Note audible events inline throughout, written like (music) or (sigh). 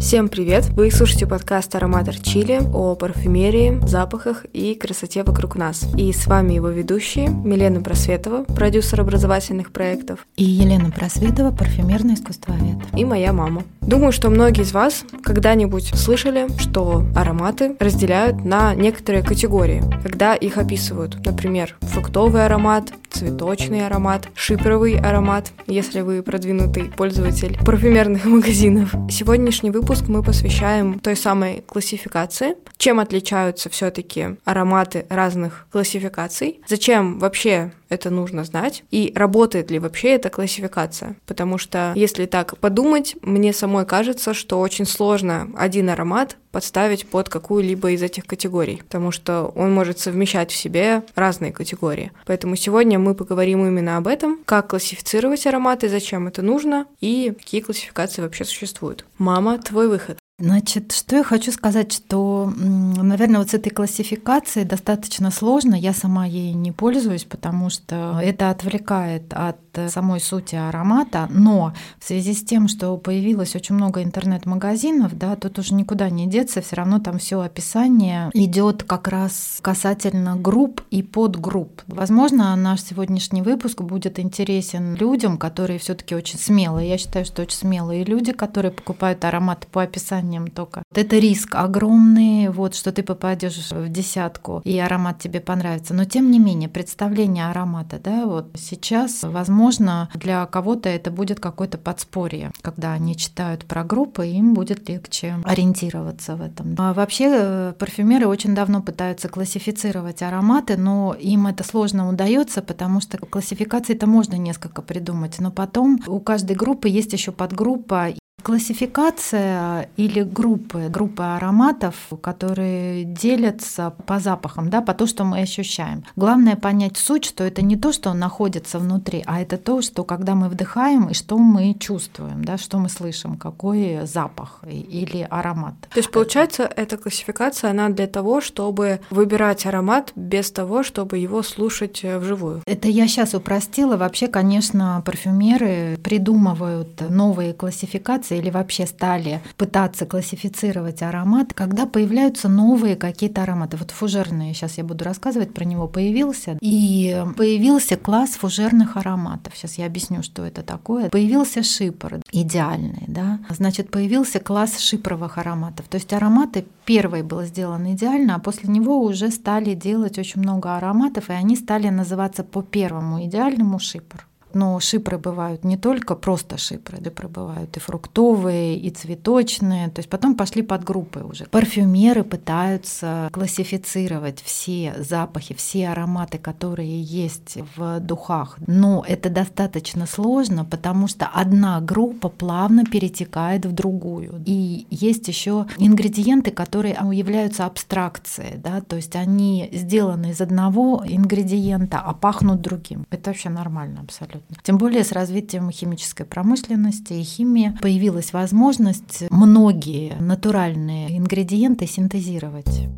Всем привет! Вы слушаете подкаст «Ароматор Чили» о парфюмерии, запахах и красоте вокруг нас. И с вами его ведущие Милена Просветова, продюсер образовательных проектов. И Елена Просветова, парфюмерный искусствовед. И моя мама. Думаю, что многие из вас когда-нибудь слышали, что ароматы разделяют на некоторые категории, когда их описывают. Например, фруктовый аромат, цветочный аромат, шипровый аромат, если вы продвинутый пользователь парфюмерных магазинов. Сегодняшний выпуск мы посвящаем той самой классификации, чем отличаются все-таки ароматы разных классификаций, зачем вообще это нужно знать, и работает ли вообще эта классификация. Потому что, если так подумать, мне самой кажется, что очень сложно один аромат подставить под какую-либо из этих категорий, потому что он может совмещать в себе разные категории. Поэтому сегодня мы поговорим именно об этом, как классифицировать ароматы, зачем это нужно и какие классификации вообще существуют. Мама, твой выход. Значит, что я хочу сказать, что, наверное, вот с этой классификацией достаточно сложно. Я сама ей не пользуюсь, потому что это отвлекает от самой сути аромата. Но в связи с тем, что появилось очень много интернет-магазинов, да, тут уже никуда не деться, все равно там все описание идет как раз касательно групп и подгрупп. Возможно, наш сегодняшний выпуск будет интересен людям, которые все-таки очень смелые. Я считаю, что очень смелые люди, которые покупают ароматы по описанию дыханием только. Это риск огромный, вот, что ты попадешь в десятку, и аромат тебе понравится. Но тем не менее, представление аромата, да, вот сейчас, возможно, для кого-то это будет какое-то подспорье, когда они читают про группы, им будет легче ориентироваться в этом. А вообще э, парфюмеры очень давно пытаются классифицировать ароматы, но им это сложно удается, потому что классификации это можно несколько придумать, но потом у каждой группы есть еще подгруппа, Классификация или группы, группы ароматов, которые делятся по запахам, да, по то, что мы ощущаем. Главное понять суть, что это не то, что находится внутри, а это то, что когда мы вдыхаем и что мы чувствуем, да, что мы слышим, какой запах или аромат. То есть получается, эта классификация, она для того, чтобы выбирать аромат без того, чтобы его слушать э, вживую. Это я сейчас упростила. Вообще, конечно, парфюмеры придумывают новые классификации, классификации или вообще стали пытаться классифицировать аромат, когда появляются новые какие-то ароматы. Вот фужерные, сейчас я буду рассказывать про него, появился. И появился класс фужерных ароматов. Сейчас я объясню, что это такое. Появился шипр идеальный, да. Значит, появился класс шипровых ароматов. То есть ароматы первый был сделан идеально, а после него уже стали делать очень много ароматов, и они стали называться по первому идеальному шипр. Но шипры бывают не только просто шипры, да, бывают и фруктовые, и цветочные. То есть потом пошли подгруппы уже. Парфюмеры пытаются классифицировать все запахи, все ароматы, которые есть в духах. Но это достаточно сложно, потому что одна группа плавно перетекает в другую. И есть еще ингредиенты, которые являются абстракцией, да, то есть они сделаны из одного ингредиента, а пахнут другим. Это вообще нормально абсолютно абсолютно. Тем более с развитием химической промышленности и химии появилась возможность многие натуральные ингредиенты синтезировать.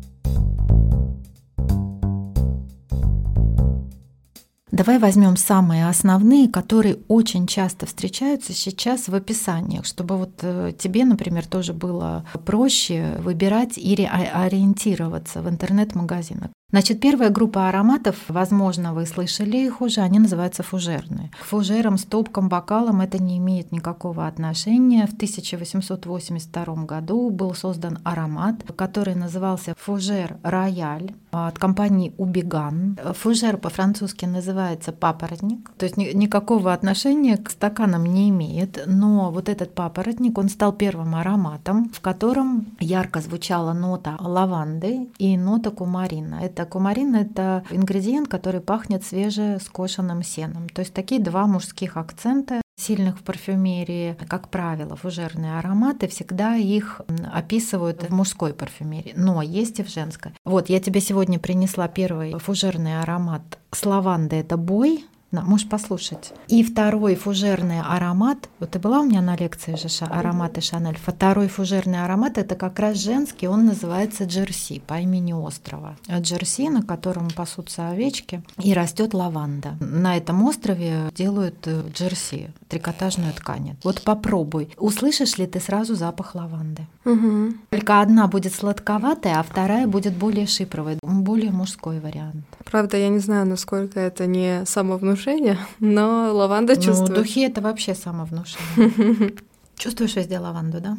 Давай возьмем самые основные, которые очень часто встречаются сейчас в описаниях, чтобы вот э, тебе, например, тоже было проще выбирать или ориентироваться в интернет-магазинах. Значит, первая группа ароматов, возможно, вы слышали их уже, они называются фужерные. К фужерам, стопкам, бокалам это не имеет никакого отношения. В 1882 году был создан аромат, который назывался фужер рояль от компании Убиган. Фужер по-французски называется папоротник, то есть никакого отношения к стаканам не имеет, но вот этот папоротник, он стал первым ароматом, в котором ярко звучала нота лаванды и нота кумарина. Это кумарин – это ингредиент, который пахнет свежескошенным сеном. То есть такие два мужских акцента сильных в парфюмерии, как правило, фужерные ароматы, всегда их описывают в мужской парфюмерии, но есть и в женской. Вот, я тебе сегодня принесла первый фужерный аромат с лавандой, это бой, Да, можешь послушать. И второй фужерный аромат, вот ты была у меня на лекции же ароматы Шанель. Второй фужерный аромат это как раз женский, он называется Джерси по имени острова. Джерси, на котором пасутся овечки, и растет лаванда. На этом острове делают э, джерси, трикотажную ткань. Вот попробуй, услышишь ли ты сразу запах лаванды? Угу. Только одна будет сладковатая, а вторая будет более шипровая, более мужской вариант. Правда, я не знаю, насколько это не самовнушение, (laughs) но лаванда чувствует. Ну, духи это вообще самовнушение. (laughs) Чувствуешь везде лаванду, да?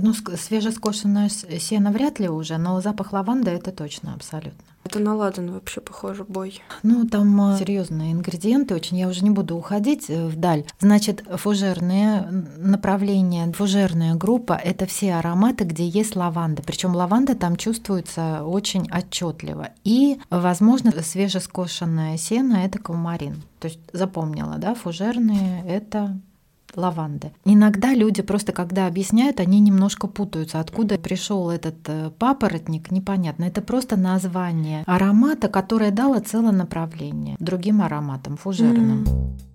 Ну, свежескошенное сено вряд ли уже, но запах лаванды это точно, абсолютно. Это на ладан вообще похоже, бой. Ну, там а, серьезные ингредиенты, очень я уже не буду уходить э, вдаль. Значит, фужерные направления, фужерная группа — это все ароматы, где есть лаванда. Причем лаванда там чувствуется очень отчетливо. И, возможно, свежескошенное сено — это кумарин. То есть запомнила, да, фужерные — это лаванды. Иногда люди просто, когда объясняют, они немножко путаются. Откуда пришел этот э, папоротник, непонятно. Это просто название аромата, которое дало целое направление другим ароматам, фужерным. Mm.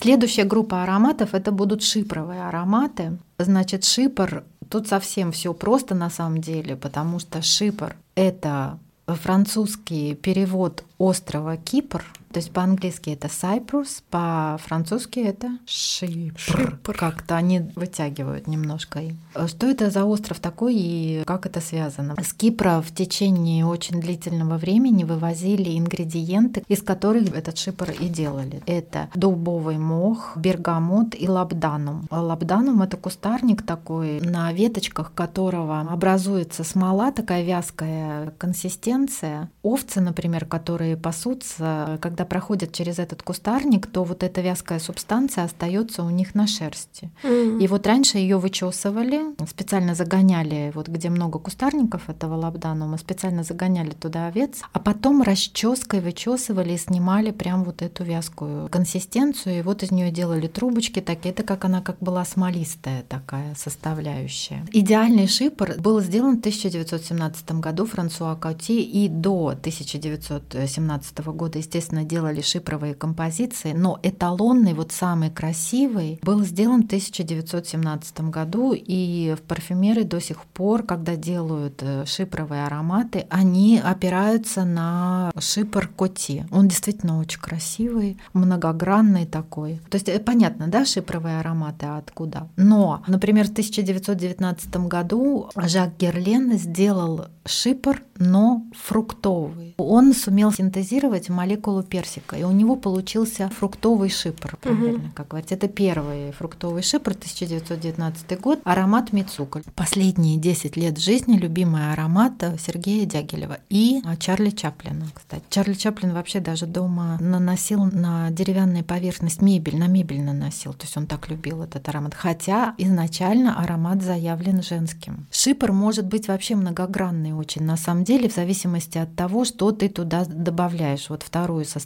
Следующая группа ароматов это будут шипровые ароматы. Значит, шипр тут совсем все просто на самом деле, потому что шипр это французский перевод острова Кипр, то есть по-английски это Cyprus, по-французски это Chypre. Chypre. Как-то они вытягивают немножко. Что это за остров такой и как это связано? С Кипра в течение очень длительного времени вывозили ингредиенты, из которых этот шипр и делали. Это дубовый мох, бергамот и лабданум. Лабданум — это кустарник такой, на веточках которого образуется смола, такая вязкая консистенция. Овцы, например, которые пасутся, когда проходят через этот кустарник, то вот эта вязкая субстанция остается у них на шерсти. Mm. И вот раньше ее вычесывали, специально загоняли, вот где много кустарников этого лабданума, специально загоняли туда овец, а потом расческой вычесывали и снимали прям вот эту вязкую консистенцию, и вот из нее делали трубочки такие, это как она как была смолистая такая составляющая. Идеальный шипр был сделан в 1917 году Франсуа Каути, и до 1917 года, естественно, делали шипровые композиции, но эталонный, вот самый красивый, был сделан в 1917 году, и в парфюмеры до сих пор, когда делают э, шипровые ароматы, они опираются на шипр Коти. Он действительно очень красивый, многогранный такой. То есть э, понятно, да, шипровые ароматы откуда. Но, например, в 1919 году Жак Герлен сделал шипр, но фруктовый. Он сумел синтезировать молекулу персика, и у него получился фруктовый шипр, правильно угу. как говорить. Это первый фруктовый шипр, 1919 год, аромат Мицука. Последние 10 лет жизни любимый аромат Сергея Дягилева и Чарли Чаплина, кстати. Чарли Чаплин вообще даже дома наносил на деревянную поверхность мебель, на мебель наносил, то есть он так любил этот аромат. Хотя изначально аромат заявлен женским. Шипр может быть вообще многогранный очень, на самом деле, в зависимости от того, что ты туда добавляешь, вот вторую составляющую.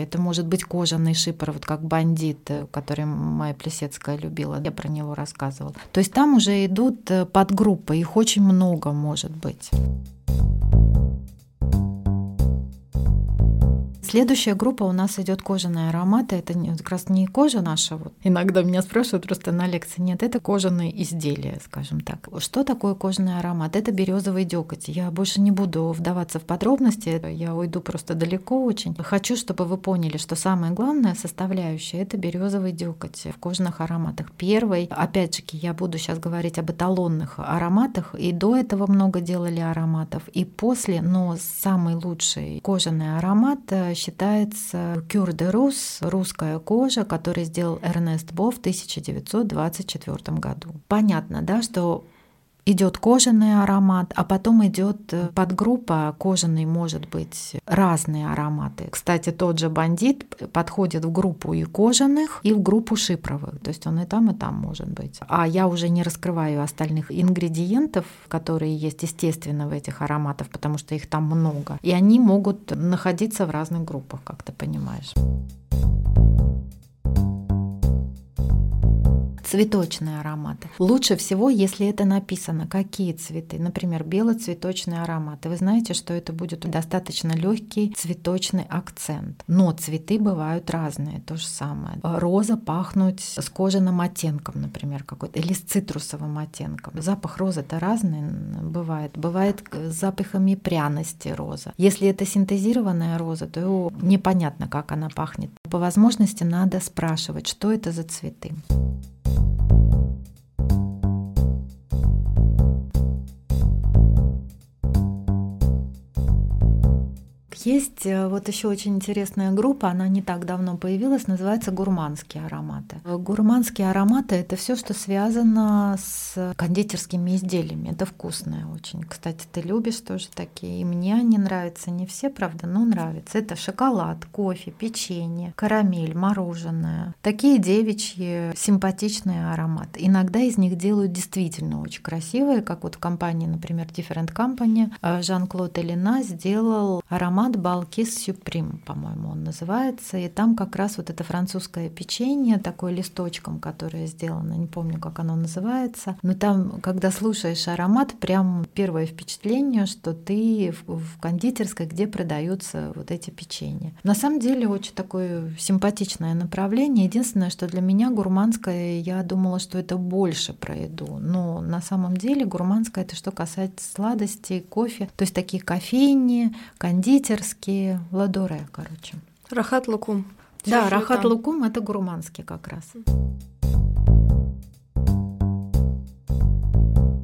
Это может быть кожаный шипр, вот как бандит, э, который моя Плесецкая любила, я про него рассказывала. То есть там уже идут э, подгруппы, их очень много может быть. Следующая группа у нас идет кожаные ароматы. Это как раз не кожа наша. Вот. Иногда меня спрашивают просто на лекции. Нет, это кожаные изделия, скажем так. Что такое кожаный аромат? Это березовый дёкоть. Я больше не буду вдаваться в подробности. Я уйду просто далеко очень. Хочу, чтобы вы поняли, что самая главная составляющая это березовый дёкоть в кожаных ароматах. Первый, опять же, я буду сейчас говорить об эталонных ароматах. И до этого много делали ароматов, и после, но самый лучший кожаный аромат э, считается Кюр де Рус, русская кожа, который сделал Эрнест Бо в 1924 году. Понятно, да, что идет кожаный аромат, а потом идет э, подгруппа кожаный, может быть, разные ароматы. Кстати, тот же бандит подходит в группу и кожаных, и в группу шипровых. То есть он и там, и там может быть. А я уже не раскрываю остальных ингредиентов, которые есть, естественно, в этих ароматах, потому что их там много. И они могут находиться в разных группах, как ты понимаешь. Цветочные ароматы. Лучше всего, если это написано, какие цветы. Например, белоцветочные ароматы. Вы знаете, что это будет достаточно легкий цветочный акцент. Но цветы бывают разные, то же самое. Роза пахнуть с кожаным оттенком, например, какой-то, или с цитрусовым оттенком. Запах розы-то разный бывает. Бывает с запахами пряности роза. Если это синтезированная роза, то непонятно, как она пахнет. По возможности надо спрашивать, что это за цветы. you Есть э, вот еще очень интересная группа, она не так давно появилась, называется гурманские ароматы. Гурманские ароматы это все, что связано с кондитерскими изделиями. Это вкусное очень. Кстати, ты любишь тоже такие. И мне они нравятся. Не все, правда, но нравятся. Это шоколад, кофе, печенье, карамель, мороженое. Такие девичьи симпатичные ароматы. Иногда из них делают действительно очень красивые, как вот в компании, например, Different Company. Э, Жан-Клод Элина сделал аромат аромат Балкис Сюприм, по-моему, он называется. И там как раз вот это французское печенье, такое листочком, которое сделано, не помню, как оно называется. Но там, когда слушаешь аромат, прям первое впечатление, что ты в, в кондитерской, где продаются вот эти печенья. На самом деле очень такое симпатичное направление. Единственное, что для меня гурманское, я думала, что это больше про еду. Но на самом деле гурманское это что касается сладостей, кофе. То есть такие кофейни, кондитер питерские ладоре, короче. Рахат лукум. Да, рахат лукум это гурманский как раз.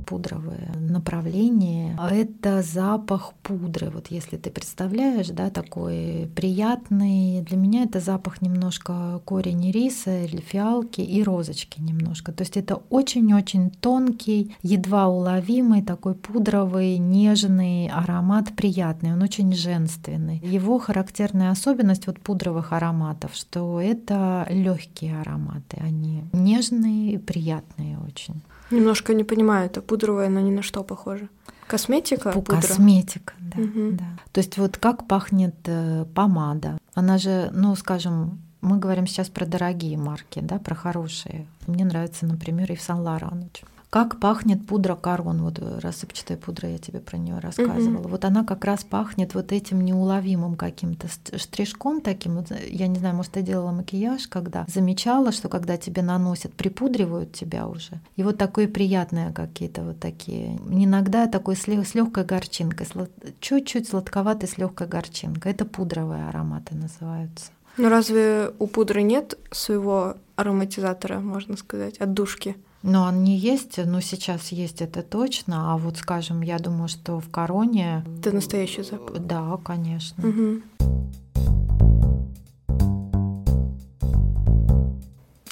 Пудровые направлении это запах пудры. Вот если ты представляешь, да, такой приятный. Для меня это запах немножко корень риса или фиалки и розочки немножко. То есть это очень-очень тонкий, едва уловимый, такой пудровый, нежный аромат, приятный. Он очень женственный. Его характерная особенность вот пудровых ароматов, что это легкие ароматы. Они нежные и приятные очень. Немножко не понимаю, это пудровая, она ни на что похожа. Косметика? Фу, косметика, да, угу. да. То есть вот как пахнет э, помада? Она же, ну, скажем, мы говорим сейчас про дорогие марки, да, про хорошие. Мне нравится, например, и в Сан Лоран очень. Как пахнет пудра Карон, вот э, рассыпчатая пудра, я тебе про нее рассказывала. Mm-hmm. Вот она как раз пахнет вот этим неуловимым каким-то штришком таким. Вот, э, я не знаю, может, ты делала макияж, когда замечала, что когда тебе наносят, припудривают тебя уже. И вот такое приятное какие-то вот такие. Иногда такой с, с легкой горчинкой, чуть-чуть сладковатый с легкой горчинкой. Это пудровые ароматы называются. Но разве у пудры нет своего ароматизатора, можно сказать, отдушки? Но он не есть, но сейчас есть это точно. А вот, скажем, я думаю, что в короне... Это настоящий запах. Да, конечно. Угу.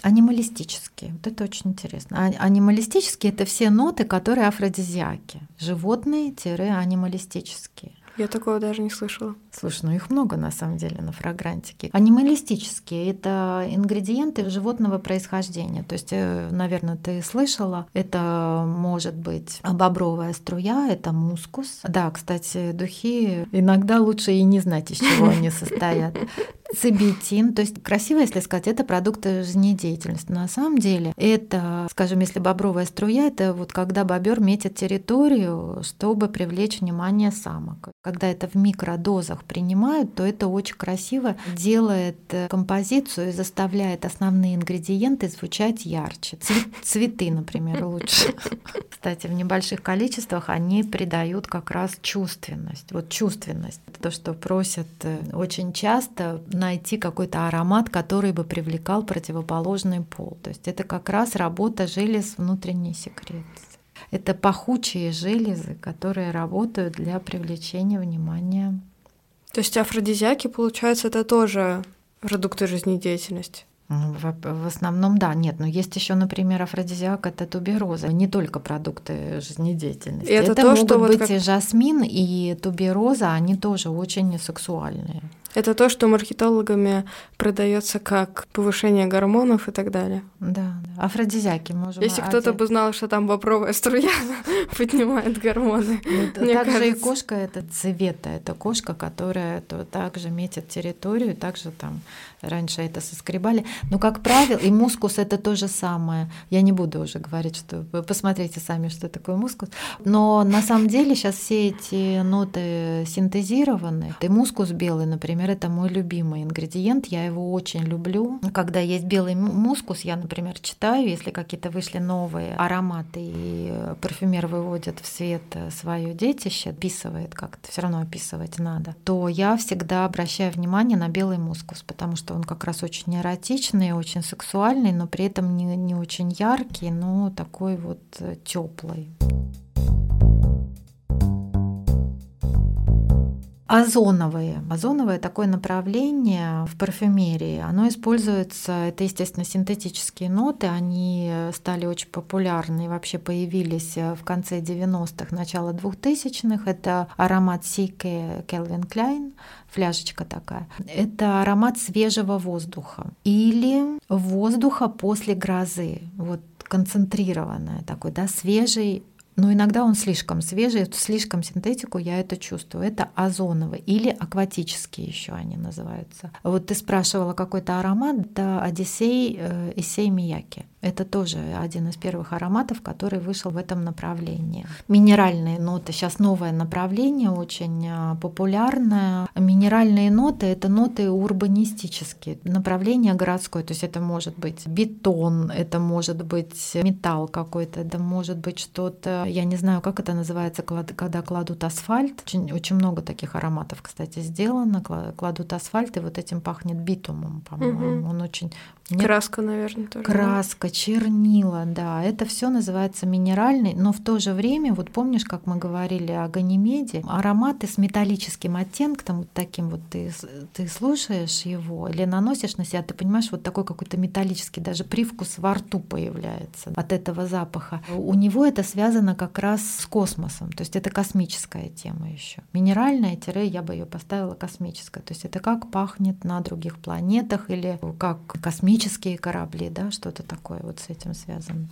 Анималистические. Вот это очень интересно. А, анималистические это все ноты, которые афродизиаки. Животные-анималистические. Я такого даже не слышала. Слушай, ну их много на самом деле на фрагрантике. Анималистические — это ингредиенты животного происхождения. То есть, э, наверное, ты слышала, это может быть бобровая струя, это мускус. Да, кстати, духи иногда лучше и не знать, из чего они состоят. (laughs) Цибетин, то есть красиво, если сказать, это продукты жизнедеятельности. На самом деле это, скажем, если бобровая струя, это вот когда бобер метит территорию, чтобы привлечь внимание самок. Когда это в микродозах принимают, то это очень красиво делает э, композицию и заставляет основные ингредиенты звучать ярче. Цветы, например, лучше. (laughs) Кстати, в небольших количествах они придают как раз чувственность. Вот чувственность. То, что просят э, очень часто найти какой-то аромат, который бы привлекал противоположный пол. То есть это как раз работа желез внутренней секреции. Это пахучие железы, которые работают для привлечения внимания. То есть афродизиаки, получается, это тоже продукты жизнедеятельности? В, в основном, да, нет, но есть еще, например, афродизиак это тубероза, не только продукты жизнедеятельности. И это, это то, могут что быть вот как... и жасмин, и тубероза, они тоже очень сексуальные. Это то, что маркетологами продается как повышение гормонов и так далее. Да, да. афродизиаки можем. Если кто-то бы знал, что там бобровая струя (laughs) поднимает гормоны. Ну, также и кошка это цвета, это кошка, которая то также метит территорию, также там раньше это соскребали. Но, как правило, и мускус это то же самое. Я не буду уже говорить, что вы посмотрите сами, что такое мускус. Но на самом деле сейчас все эти ноты синтезированы. И мускус белый, например, это мой любимый ингредиент. Я его очень люблю. Когда есть белый мускус, я, например, читаю, если какие-то вышли новые ароматы, и парфюмер выводит в свет свое детище, описывает как-то, все равно описывать надо, то я всегда обращаю внимание на белый мускус, потому что он как раз очень эротичный, очень сексуальный, но при этом не, не очень яркий, но такой вот теплый. Озоновые. Озоновое такое направление в парфюмерии. Оно используется, это, естественно, синтетические ноты, они стали очень популярны и вообще появились в конце 90-х, начало 2000-х. Это аромат Сике Келвин Кляйн, фляжечка такая. Это аромат свежего воздуха или воздуха после грозы. Вот концентрированное такой, да, свежий но иногда он слишком свежий, слишком синтетику, я это чувствую. Это озоновый или акватические еще они называются. Вот ты спрашивала какой-то аромат, это Одиссей, э, Исей Мияки. Это тоже один из первых ароматов, который вышел в этом направлении. Минеральные ноты. Сейчас новое направление, очень а, популярное. Минеральные ноты — это ноты урбанистические, направление городское. То есть это может быть бетон, это может быть металл какой-то, это может быть что-то, я не знаю, как это называется, когда кладут асфальт. Очень, очень много таких ароматов, кстати, сделано. Кладут асфальт, и вот этим пахнет битумом, по-моему. Угу. Он очень нет? Краска, наверное, тоже. Краска, чернила, да. Это все называется минеральный, но в то же время, вот помнишь, как мы говорили о Ганимеде, ароматы с металлическим оттенком, вот таким вот ты, ты слушаешь его или наносишь на себя, ты понимаешь, вот такой какой-то металлический даже привкус во рту появляется от этого запаха. У него это связано как раз с космосом, то есть это космическая тема еще. Минеральная тире, я бы ее поставила космическая, то есть это как пахнет на других планетах или как космическая космические корабли, да, что-то такое вот с этим связано.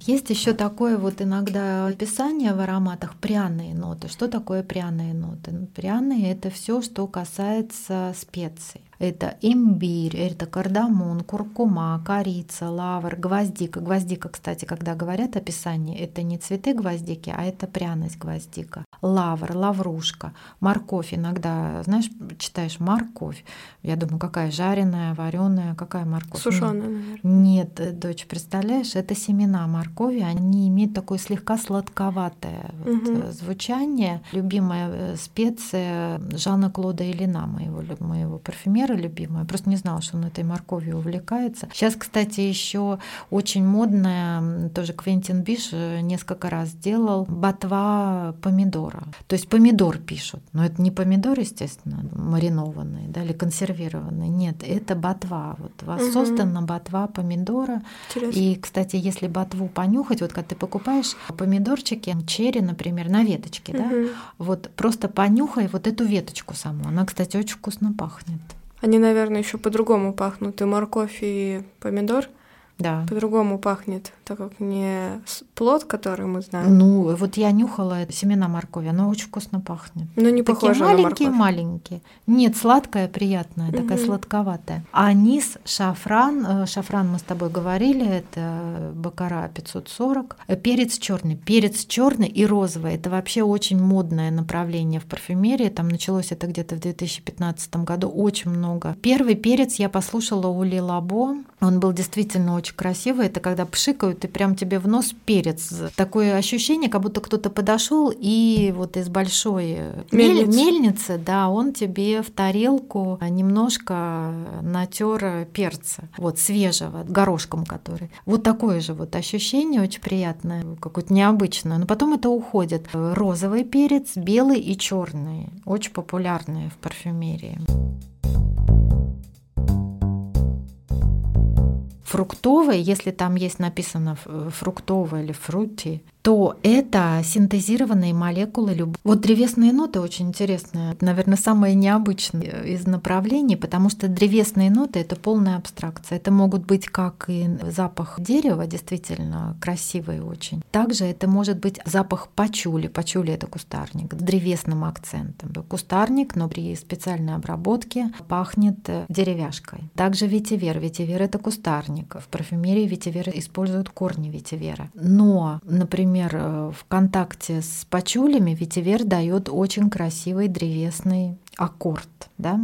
Есть еще такое вот иногда описание в ароматах пряные ноты. Что такое пряные ноты? Пряные это все, что касается специй. Это имбирь, это кардамон, куркума, корица, лавр, гвоздика. Гвоздика, кстати, когда говорят описание, это не цветы гвоздики, а это пряность гвоздика. Лавр, лаврушка, морковь. Иногда, знаешь, читаешь морковь. Я думаю, какая жареная, вареная, какая морковь? Сушеная, наверное. Нет, э, дочь, представляешь, это семена моркови. Они имеют такое слегка сладковатое угу. вот, звучание. Любимая э, специя Жана Клода Илина, моего, моего парфюмера Вера любимая. Просто не знала, что он этой морковью увлекается. Сейчас, кстати, еще очень модная, тоже Квентин Биш э, несколько раз делал ботва помидора. То есть помидор пишут, но это не помидор, естественно, маринованный да, или консервированный. Нет, это ботва. Вот воссоздана угу. ботва помидора. Интересно. И, кстати, если ботву понюхать, вот когда ты покупаешь помидорчики, черри, например, на веточке, угу. да, вот просто понюхай вот эту веточку саму. Она, кстати, очень вкусно пахнет. Они, наверное, еще по-другому пахнут. И морковь, и помидор да. по-другому пахнет, так как не плод, который мы знаем. Ну, вот я нюхала семена моркови, оно очень вкусно пахнет. Ну, не похоже Такие маленькие, маленькие. Нет, сладкая, приятная, угу. такая сладковатая. А низ шафран, э, шафран мы с тобой говорили, это бакара 540. Э, перец черный, перец черный и розовый. Это вообще очень модное направление в парфюмерии. Там началось это где-то в 2015 году, очень много. Первый перец я послушала у Лилабо. Он был действительно очень красивый. Это когда пшикают и прям тебе в нос перец. Такое ощущение, как будто кто-то подошел и вот из большой мельницы. мельницы, да, он тебе в тарелку немножко натер перца, вот свежего, горошком который. Вот такое же вот ощущение очень приятное, какое-то необычное. Но потом это уходит. Розовый перец, белый и черный, очень популярные в парфюмерии. Фруктовый, если там есть написано фруктовый или фрути, что это синтезированные молекулы любви. Вот древесные ноты очень интересные. Это, наверное, самое необычное из направлений, потому что древесные ноты — это полная абстракция. Это могут быть как и запах дерева, действительно красивый очень. Также это может быть запах пачули. Пачули — это кустарник с древесным акцентом. Кустарник, но при специальной обработке пахнет деревяшкой. Также ветивер. Ветивер — это кустарник. В парфюмерии ветивер используют корни ветивера. Но, например, в контакте с пачулями ветивер дает очень красивый древесный аккорд, да?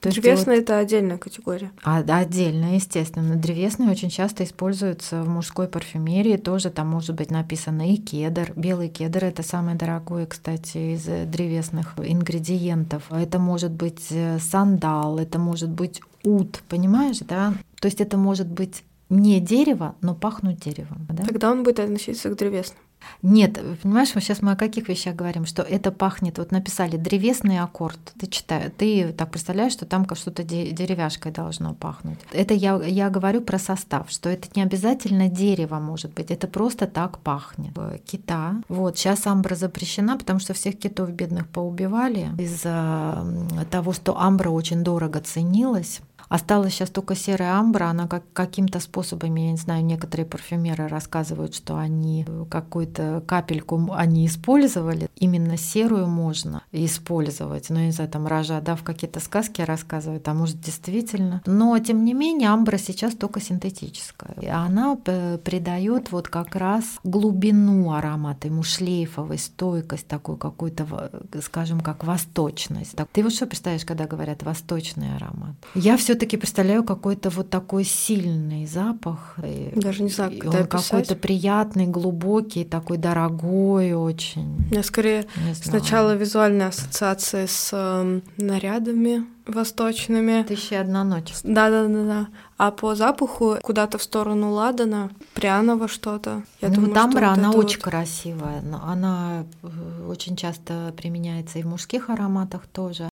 То Древесная вот... это отдельная категория. А, отдельно, естественно. Древесные очень часто используются в мужской парфюмерии. Тоже там может быть написано и кедр. Белый кедр это самый дорогой, кстати, из древесных ингредиентов. Это может быть э, сандал, это может быть ут, понимаешь, да? То есть это может быть не дерево, но пахнуть деревом. Да? Тогда он будет относиться к древесному. Нет, понимаешь, мы сейчас мы о каких вещах говорим, что это пахнет, вот написали древесный аккорд, ты читаешь, ты так представляешь, что там что-то деревяшкой должно пахнуть. Это я, я говорю про состав, что это не обязательно дерево может быть, это просто так пахнет. Кита, вот, сейчас амбра запрещена, потому что всех китов бедных поубивали из-за того, что амбра очень дорого ценилась, Осталась сейчас только серая амбра, она как, каким-то способами, я не знаю, некоторые парфюмеры рассказывают, что они какую-то капельку они использовали. Именно серую можно использовать. Ну, я не знаю, там Ража, да, в какие-то сказки рассказывают, а может действительно. Но, тем не менее, амбра сейчас только синтетическая. И она придает вот как раз глубину аромата, ему шлейфовой стойкость, такую какую-то, скажем, как восточность. Ты вот что представляешь, когда говорят восточный аромат? Я все все-таки представляю какой-то вот такой сильный запах. Даже не знаю, как он какой-то приятный, глубокий, такой дорогой очень. Я скорее сначала визуальная ассоциация с э, нарядами восточными. Тысяча одна ночь. Да, да, да, да. А по запаху куда-то в сторону ладана, пряного что-то. Я ну, думаю, тамбра, вот она очень вот... красивая. Она э, очень часто применяется и в мужских ароматах тоже.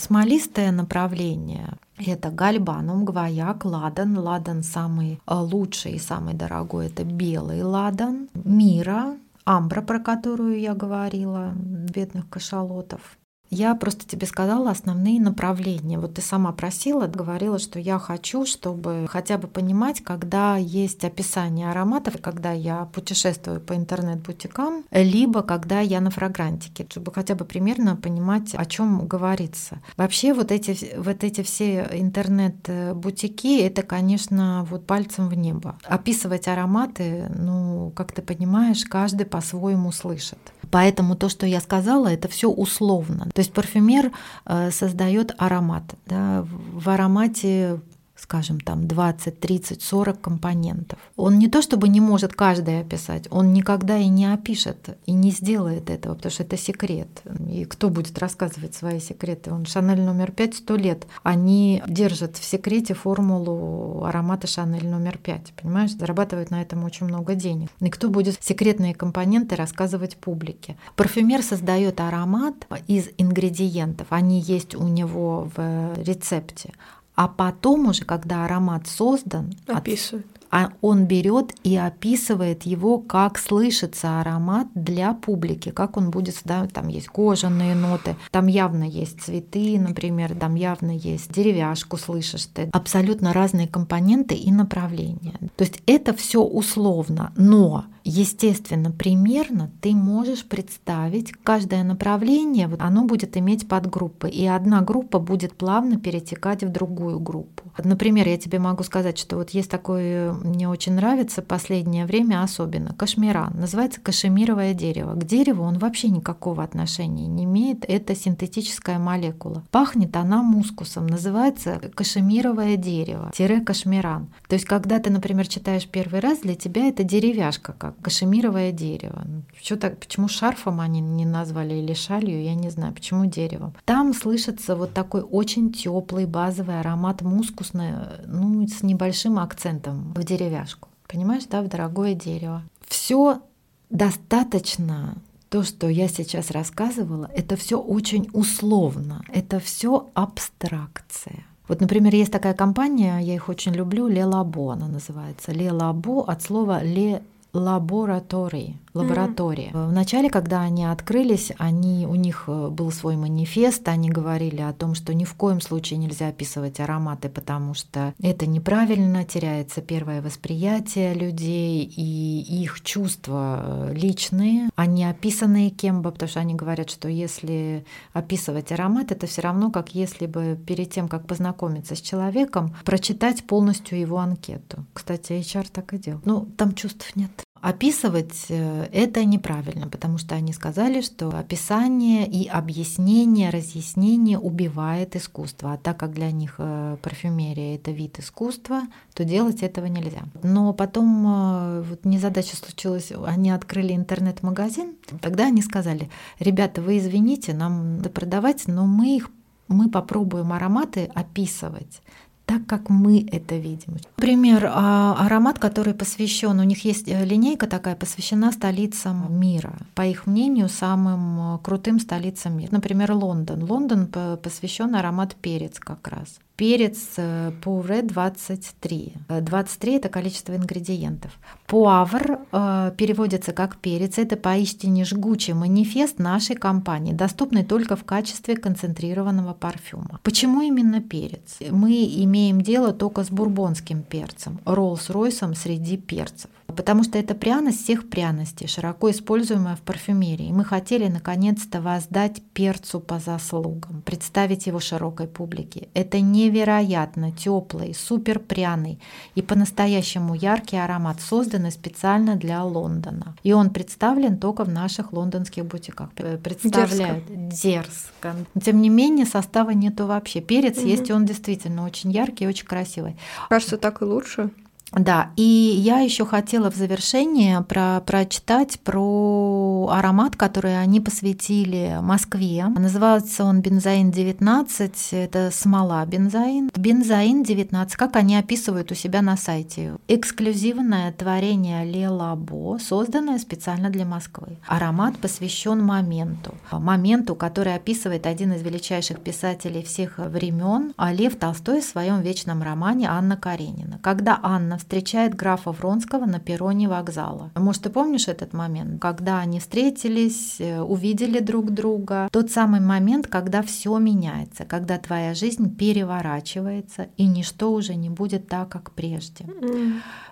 Смолистое направление – это гальбанум, гвояк, ладан. Ладан самый э, лучший и самый дорогой – это белый ладан. Мира, амбра, про которую я говорила, бедных кашалотов. Я просто тебе сказала основные направления. Вот ты сама просила, говорила, что я хочу, чтобы хотя бы понимать, когда есть описание ароматов, когда я путешествую по интернет-бутикам, либо когда я на фрагрантике, чтобы хотя бы примерно понимать, о чем говорится. Вообще вот эти, вот эти все интернет-бутики, это, конечно, вот пальцем в небо. Описывать ароматы, ну, как ты понимаешь, каждый по-своему слышит. Поэтому то, что я сказала, это все условно. То есть парфюмер э, создает аромат. Да? В аромате скажем, там 20, 30, 40 компонентов. Он не то чтобы не может каждый описать, он никогда и не опишет, и не сделает этого, потому что это секрет. И кто будет рассказывать свои секреты? Он Шанель номер 5 сто лет. Они держат в секрете формулу аромата Шанель номер 5, понимаешь? Зарабатывают на этом очень много денег. И кто будет секретные компоненты рассказывать публике? Парфюмер создает аромат из ингредиентов. Они есть у него в рецепте. А потом уже, когда аромат создан, описывает а он берет и описывает его, как слышится аромат для публики, как он будет, да, там есть кожаные ноты, там явно есть цветы, например, там явно есть деревяшку, слышишь ты, абсолютно разные компоненты и направления. То есть это все условно, но естественно, примерно ты можешь представить каждое направление, вот оно будет иметь подгруппы, и одна группа будет плавно перетекать в другую группу. Например, я тебе могу сказать, что вот есть такой мне очень нравится последнее время особенно. Кашмиран. Называется кашемировое дерево. К дереву он вообще никакого отношения не имеет. Это синтетическая молекула. Пахнет она мускусом. Называется кашемировое дерево. Тире кашмиран. То есть, когда ты, например, читаешь первый раз, для тебя это деревяшка, как кашемировое дерево. Что так, почему шарфом они не назвали или шалью, я не знаю. Почему деревом. Там слышится вот такой очень теплый базовый аромат мускусный, ну, с небольшим акцентом в деревяшку. Понимаешь, да, в дорогое дерево. Все достаточно то, что я сейчас рассказывала, это все очень условно, это все абстракция. Вот, например, есть такая компания, я их очень люблю, Лелабо она называется. Лелабо от слова «ле лаборатории, лаборатория. Mm-hmm. Вначале, когда они открылись, они, у них э, был свой манифест, они говорили о том, что ни в коем случае нельзя описывать ароматы, потому что это неправильно, теряется первое восприятие людей и их чувства э, личные, они описанные кем бы, потому что они говорят, что если описывать аромат, это все равно, как если бы перед тем, как познакомиться с человеком, прочитать полностью его анкету. Кстати, HR так и делал. Ну, там чувств нет. Описывать э, это неправильно, потому что они сказали, что описание и объяснение, разъяснение убивает искусство. А так как для них э, парфюмерия это вид искусства, то делать этого нельзя. Но потом э, вот незадача случилась, они открыли интернет-магазин, тогда они сказали, ребята, вы извините, нам надо продавать, но мы их мы попробуем ароматы описывать так, как мы это видим. Например, а, аромат, который посвящен, у них есть э, линейка такая, посвящена столицам мира. По их мнению, самым э, крутым столицам мира. Например, Лондон. Лондон посвящен аромат перец как раз перец пуре 23. 23 – это количество ингредиентов. Пуавр э, переводится как перец. Это поистине жгучий манифест нашей компании, доступный только в качестве концентрированного парфюма. Почему именно перец? Мы имеем дело только с бурбонским перцем, Роллс-Ройсом среди перцев потому что это пряность всех пряностей, широко используемая в парфюмерии. мы хотели наконец-то воздать перцу по заслугам, представить его широкой публике. Это невероятно теплый, супер пряный и по-настоящему яркий аромат, созданный специально для Лондона. И он представлен только в наших лондонских бутиках. Представляют дерзко. Тем не менее, состава нету вообще. Перец угу. есть, и он действительно очень яркий и очень красивый. Кажется, так и лучше. Да, и я еще хотела в завершение про, прочитать про аромат, который они посвятили Москве. Называется он бензоин 19, это смола бензоин. Бензоин 19, как они описывают у себя на сайте. Эксклюзивное творение Лелабо, созданное специально для Москвы. Аромат посвящен моменту. Моменту, который описывает один из величайших писателей всех времен, а Лев Толстой в своем вечном романе Анна Каренина. Когда Анна встречает графа Вронского на перроне вокзала. Может, ты помнишь этот момент, когда они встретились, э, увидели друг друга? Тот самый момент, когда все меняется, когда твоя жизнь переворачивается, и ничто уже не будет так, как прежде.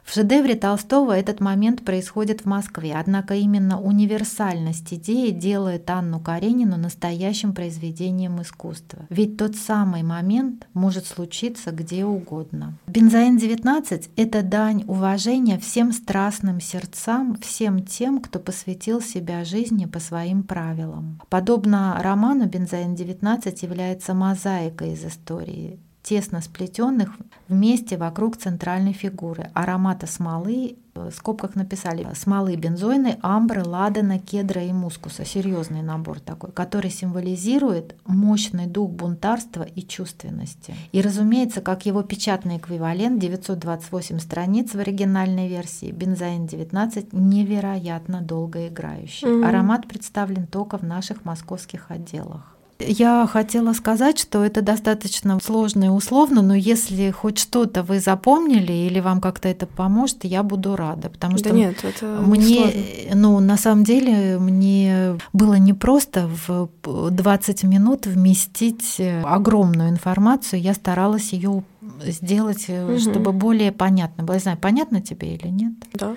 В шедевре Толстого этот момент происходит в Москве, однако именно универсальность идеи делает Анну Каренину настоящим произведением искусства. Ведь тот самый момент может случиться где угодно. Бензоин-19 — это дань уважения всем страстным сердцам, всем тем, кто посвятил себя жизни по своим правилам. Подобно роману «Бензоин-19» является мозаикой из истории, тесно сплетенных вместе вокруг центральной фигуры аромата смолы, в скобках написали смолы бензойной, амбры, ладана, кедра и мускуса. Серьезный набор такой, который символизирует мощный дух бунтарства и чувственности. И, разумеется, как его печатный эквивалент, 928 страниц в оригинальной версии, бензоин 19 невероятно долго играющий. Mm-hmm. Аромат представлен только в наших московских отделах. Я хотела сказать, что это достаточно сложно и условно, но если хоть что-то вы запомнили или вам как-то это поможет, я буду рада, потому да что нет, это мне, ну, на самом деле, мне было непросто в 20 минут вместить огромную информацию. Я старалась ее сделать, угу. чтобы более понятно было. Я знаю, понятно тебе или нет? Да.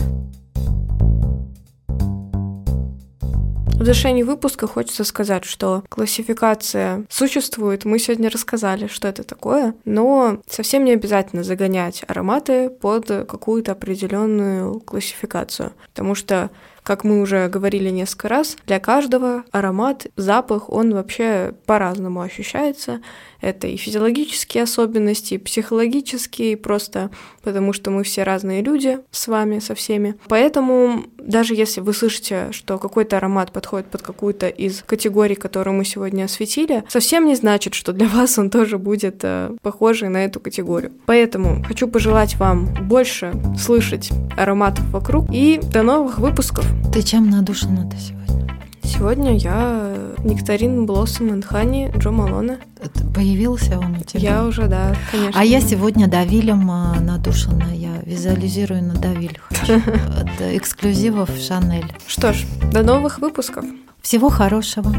В завершении выпуска хочется сказать, что классификация существует. Мы сегодня рассказали, что это такое, но совсем не обязательно загонять ароматы под какую-то определенную классификацию, потому что как мы уже говорили несколько раз, для каждого аромат, запах, он вообще по-разному ощущается. Это и физиологические особенности, и психологические, просто потому что мы все разные люди с вами, со всеми. Поэтому даже если вы слышите, что какой-то аромат подходит под какую-то из категорий, которые мы сегодня осветили, совсем не значит, что для вас он тоже будет э, похожий на эту категорию. Поэтому хочу пожелать вам больше слышать ароматов вокруг и до новых выпусков. Ты чем надушена-то сегодня? Сегодня я Нектарин and Honey Джо Малона. Появился он у тебя? Я уже, да, конечно. А я сегодня Давилем а, надушена. Я визуализирую на Давиль. Это (laughs) эксклюзивов Шанель. Что ж, до новых выпусков. Всего хорошего.